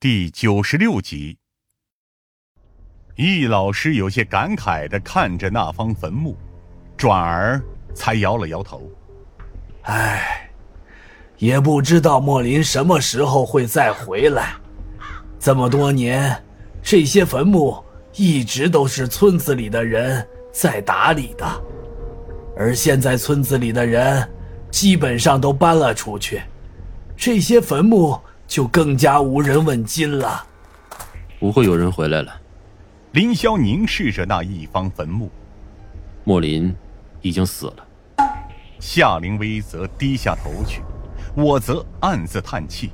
第九十六集，易老师有些感慨的看着那方坟墓，转而才摇了摇头。唉，也不知道莫林什么时候会再回来。这么多年，这些坟墓一直都是村子里的人在打理的，而现在村子里的人基本上都搬了出去，这些坟墓。就更加无人问津了。不会有人回来了。林霄凝视着那一方坟墓，莫林已经死了。夏灵薇则低下头去，我则暗自叹气。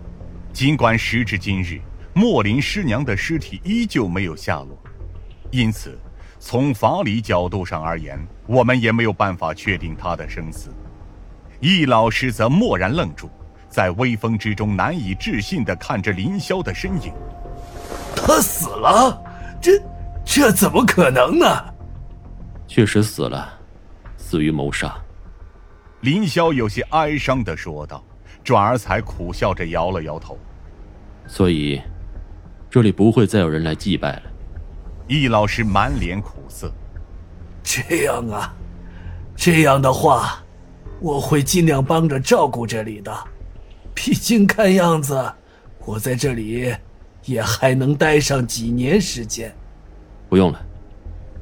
尽管时至今日，莫林师娘的尸体依旧没有下落，因此从法理角度上而言，我们也没有办法确定她的生死。易老师则蓦然愣住。在微风之中，难以置信的看着林霄的身影。他死了？这这怎么可能呢？确实死了，死于谋杀。林霄有些哀伤的说道，转而才苦笑着摇了摇头。所以，这里不会再有人来祭拜了。易老师满脸苦涩。这样啊，这样的话，我会尽量帮着照顾这里的。毕竟看样子，我在这里也还能待上几年时间。不用了。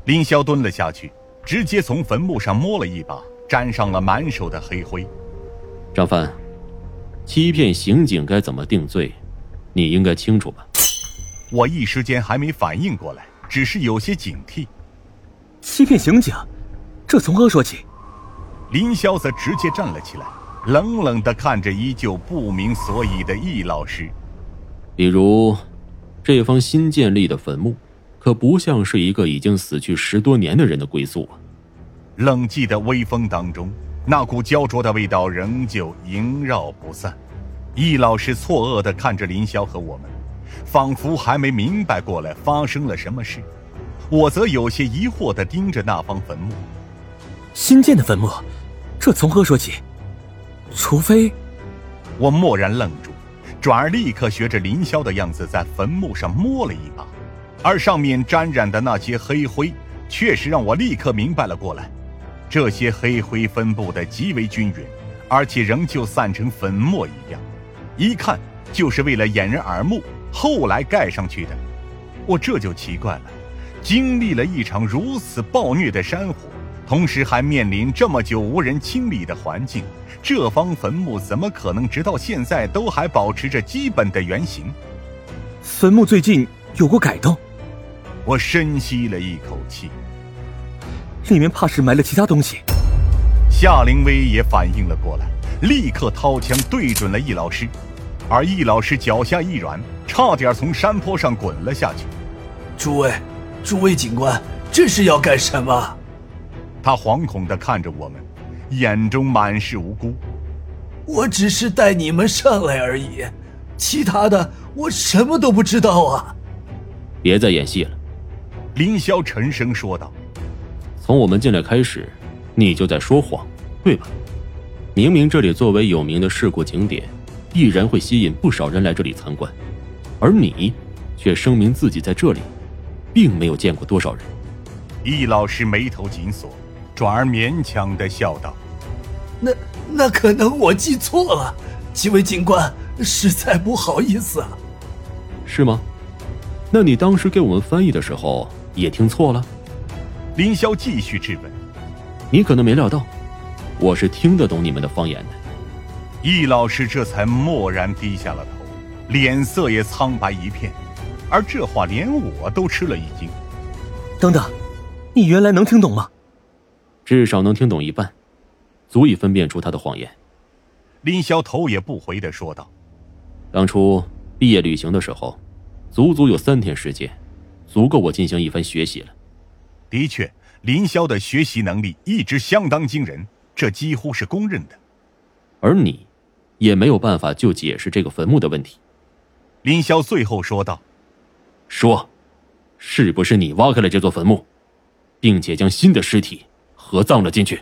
林霄蹲了下去，直接从坟墓上摸了一把，沾上了满手的黑灰。张帆，欺骗刑警该怎么定罪，你应该清楚吧？我一时间还没反应过来，只是有些警惕。欺骗刑警，这从何说起？林霄则直接站了起来。冷冷的看着依旧不明所以的易老师，比如，这方新建立的坟墓，可不像是一个已经死去十多年的人的归宿啊。冷寂的微风当中，那股焦灼的味道仍旧萦绕不散。易老师错愕的看着林霄和我们，仿佛还没明白过来发生了什么事。我则有些疑惑的盯着那方坟墓。新建的坟墓，这从何说起？除非，我蓦然愣住，转而立刻学着林霄的样子在坟墓上摸了一把，而上面沾染的那些黑灰，确实让我立刻明白了过来。这些黑灰分布的极为均匀，而且仍旧散成粉末一样，一看就是为了掩人耳目，后来盖上去的。我这就奇怪了，经历了一场如此暴虐的山火，同时还面临这么久无人清理的环境。这方坟墓怎么可能直到现在都还保持着基本的原形？坟墓最近有过改动。我深吸了一口气，里面怕是埋了其他东西。夏灵薇也反应了过来，立刻掏枪对准了易老师，而易老师脚下一软，差点从山坡上滚了下去。诸位，诸位警官，这是要干什么？他惶恐地看着我们。眼中满是无辜，我只是带你们上来而已，其他的我什么都不知道啊！别再演戏了，林霄沉声说道。从我们进来开始，你就在说谎，对吧？明明这里作为有名的事故景点，必然会吸引不少人来这里参观，而你却声明自己在这里，并没有见过多少人。易老师眉头紧锁，转而勉强的笑道。那那可能我记错了，几位警官，实在不好意思啊。是吗？那你当时给我们翻译的时候也听错了？林霄继续质问。你可能没料到，我是听得懂你们的方言的。易老师这才蓦然低下了头，脸色也苍白一片，而这话连我都吃了一惊。等等，你原来能听懂吗？至少能听懂一半。足以分辨出他的谎言。林霄头也不回的说道：“当初毕业旅行的时候，足足有三天时间，足够我进行一番学习了。的确，林霄的学习能力一直相当惊人，这几乎是公认的。而你，也没有办法就解释这个坟墓的问题。”林霄最后说道：“说，是不是你挖开了这座坟墓，并且将新的尸体合葬了进去？”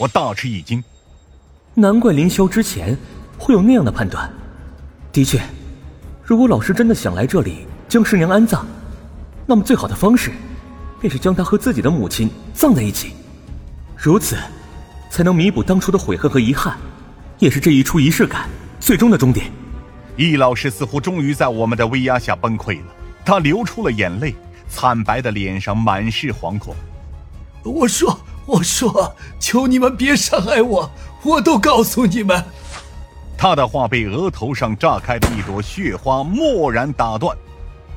我大吃一惊，难怪林霄之前会有那样的判断。的确，如果老师真的想来这里将师娘安葬，那么最好的方式，便是将她和自己的母亲葬在一起，如此，才能弥补当初的悔恨和遗憾，也是这一出仪式感最终的终点。易老师似乎终于在我们的威压下崩溃了，他流出了眼泪，惨白的脸上满是惶恐。我说，我说，求你们别伤害我，我都告诉你们。他的话被额头上炸开的一朵血花蓦然打断，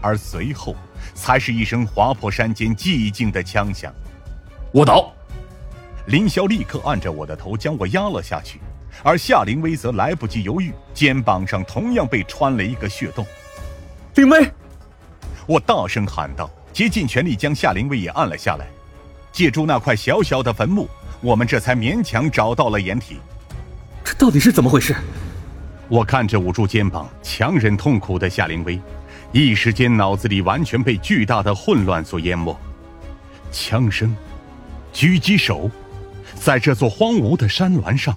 而随后才是一声划破山间寂静的枪响。卧倒！林霄立刻按着我的头将我压了下去。而夏灵薇则来不及犹豫，肩膀上同样被穿了一个血洞。灵薇，我大声喊道，竭尽全力将夏灵薇也按了下来。借助那块小小的坟墓，我们这才勉强找到了掩体。这到底是怎么回事？我看着捂住肩膀、强忍痛苦的夏灵薇，一时间脑子里完全被巨大的混乱所淹没。枪声，狙击手，在这座荒芜的山峦上。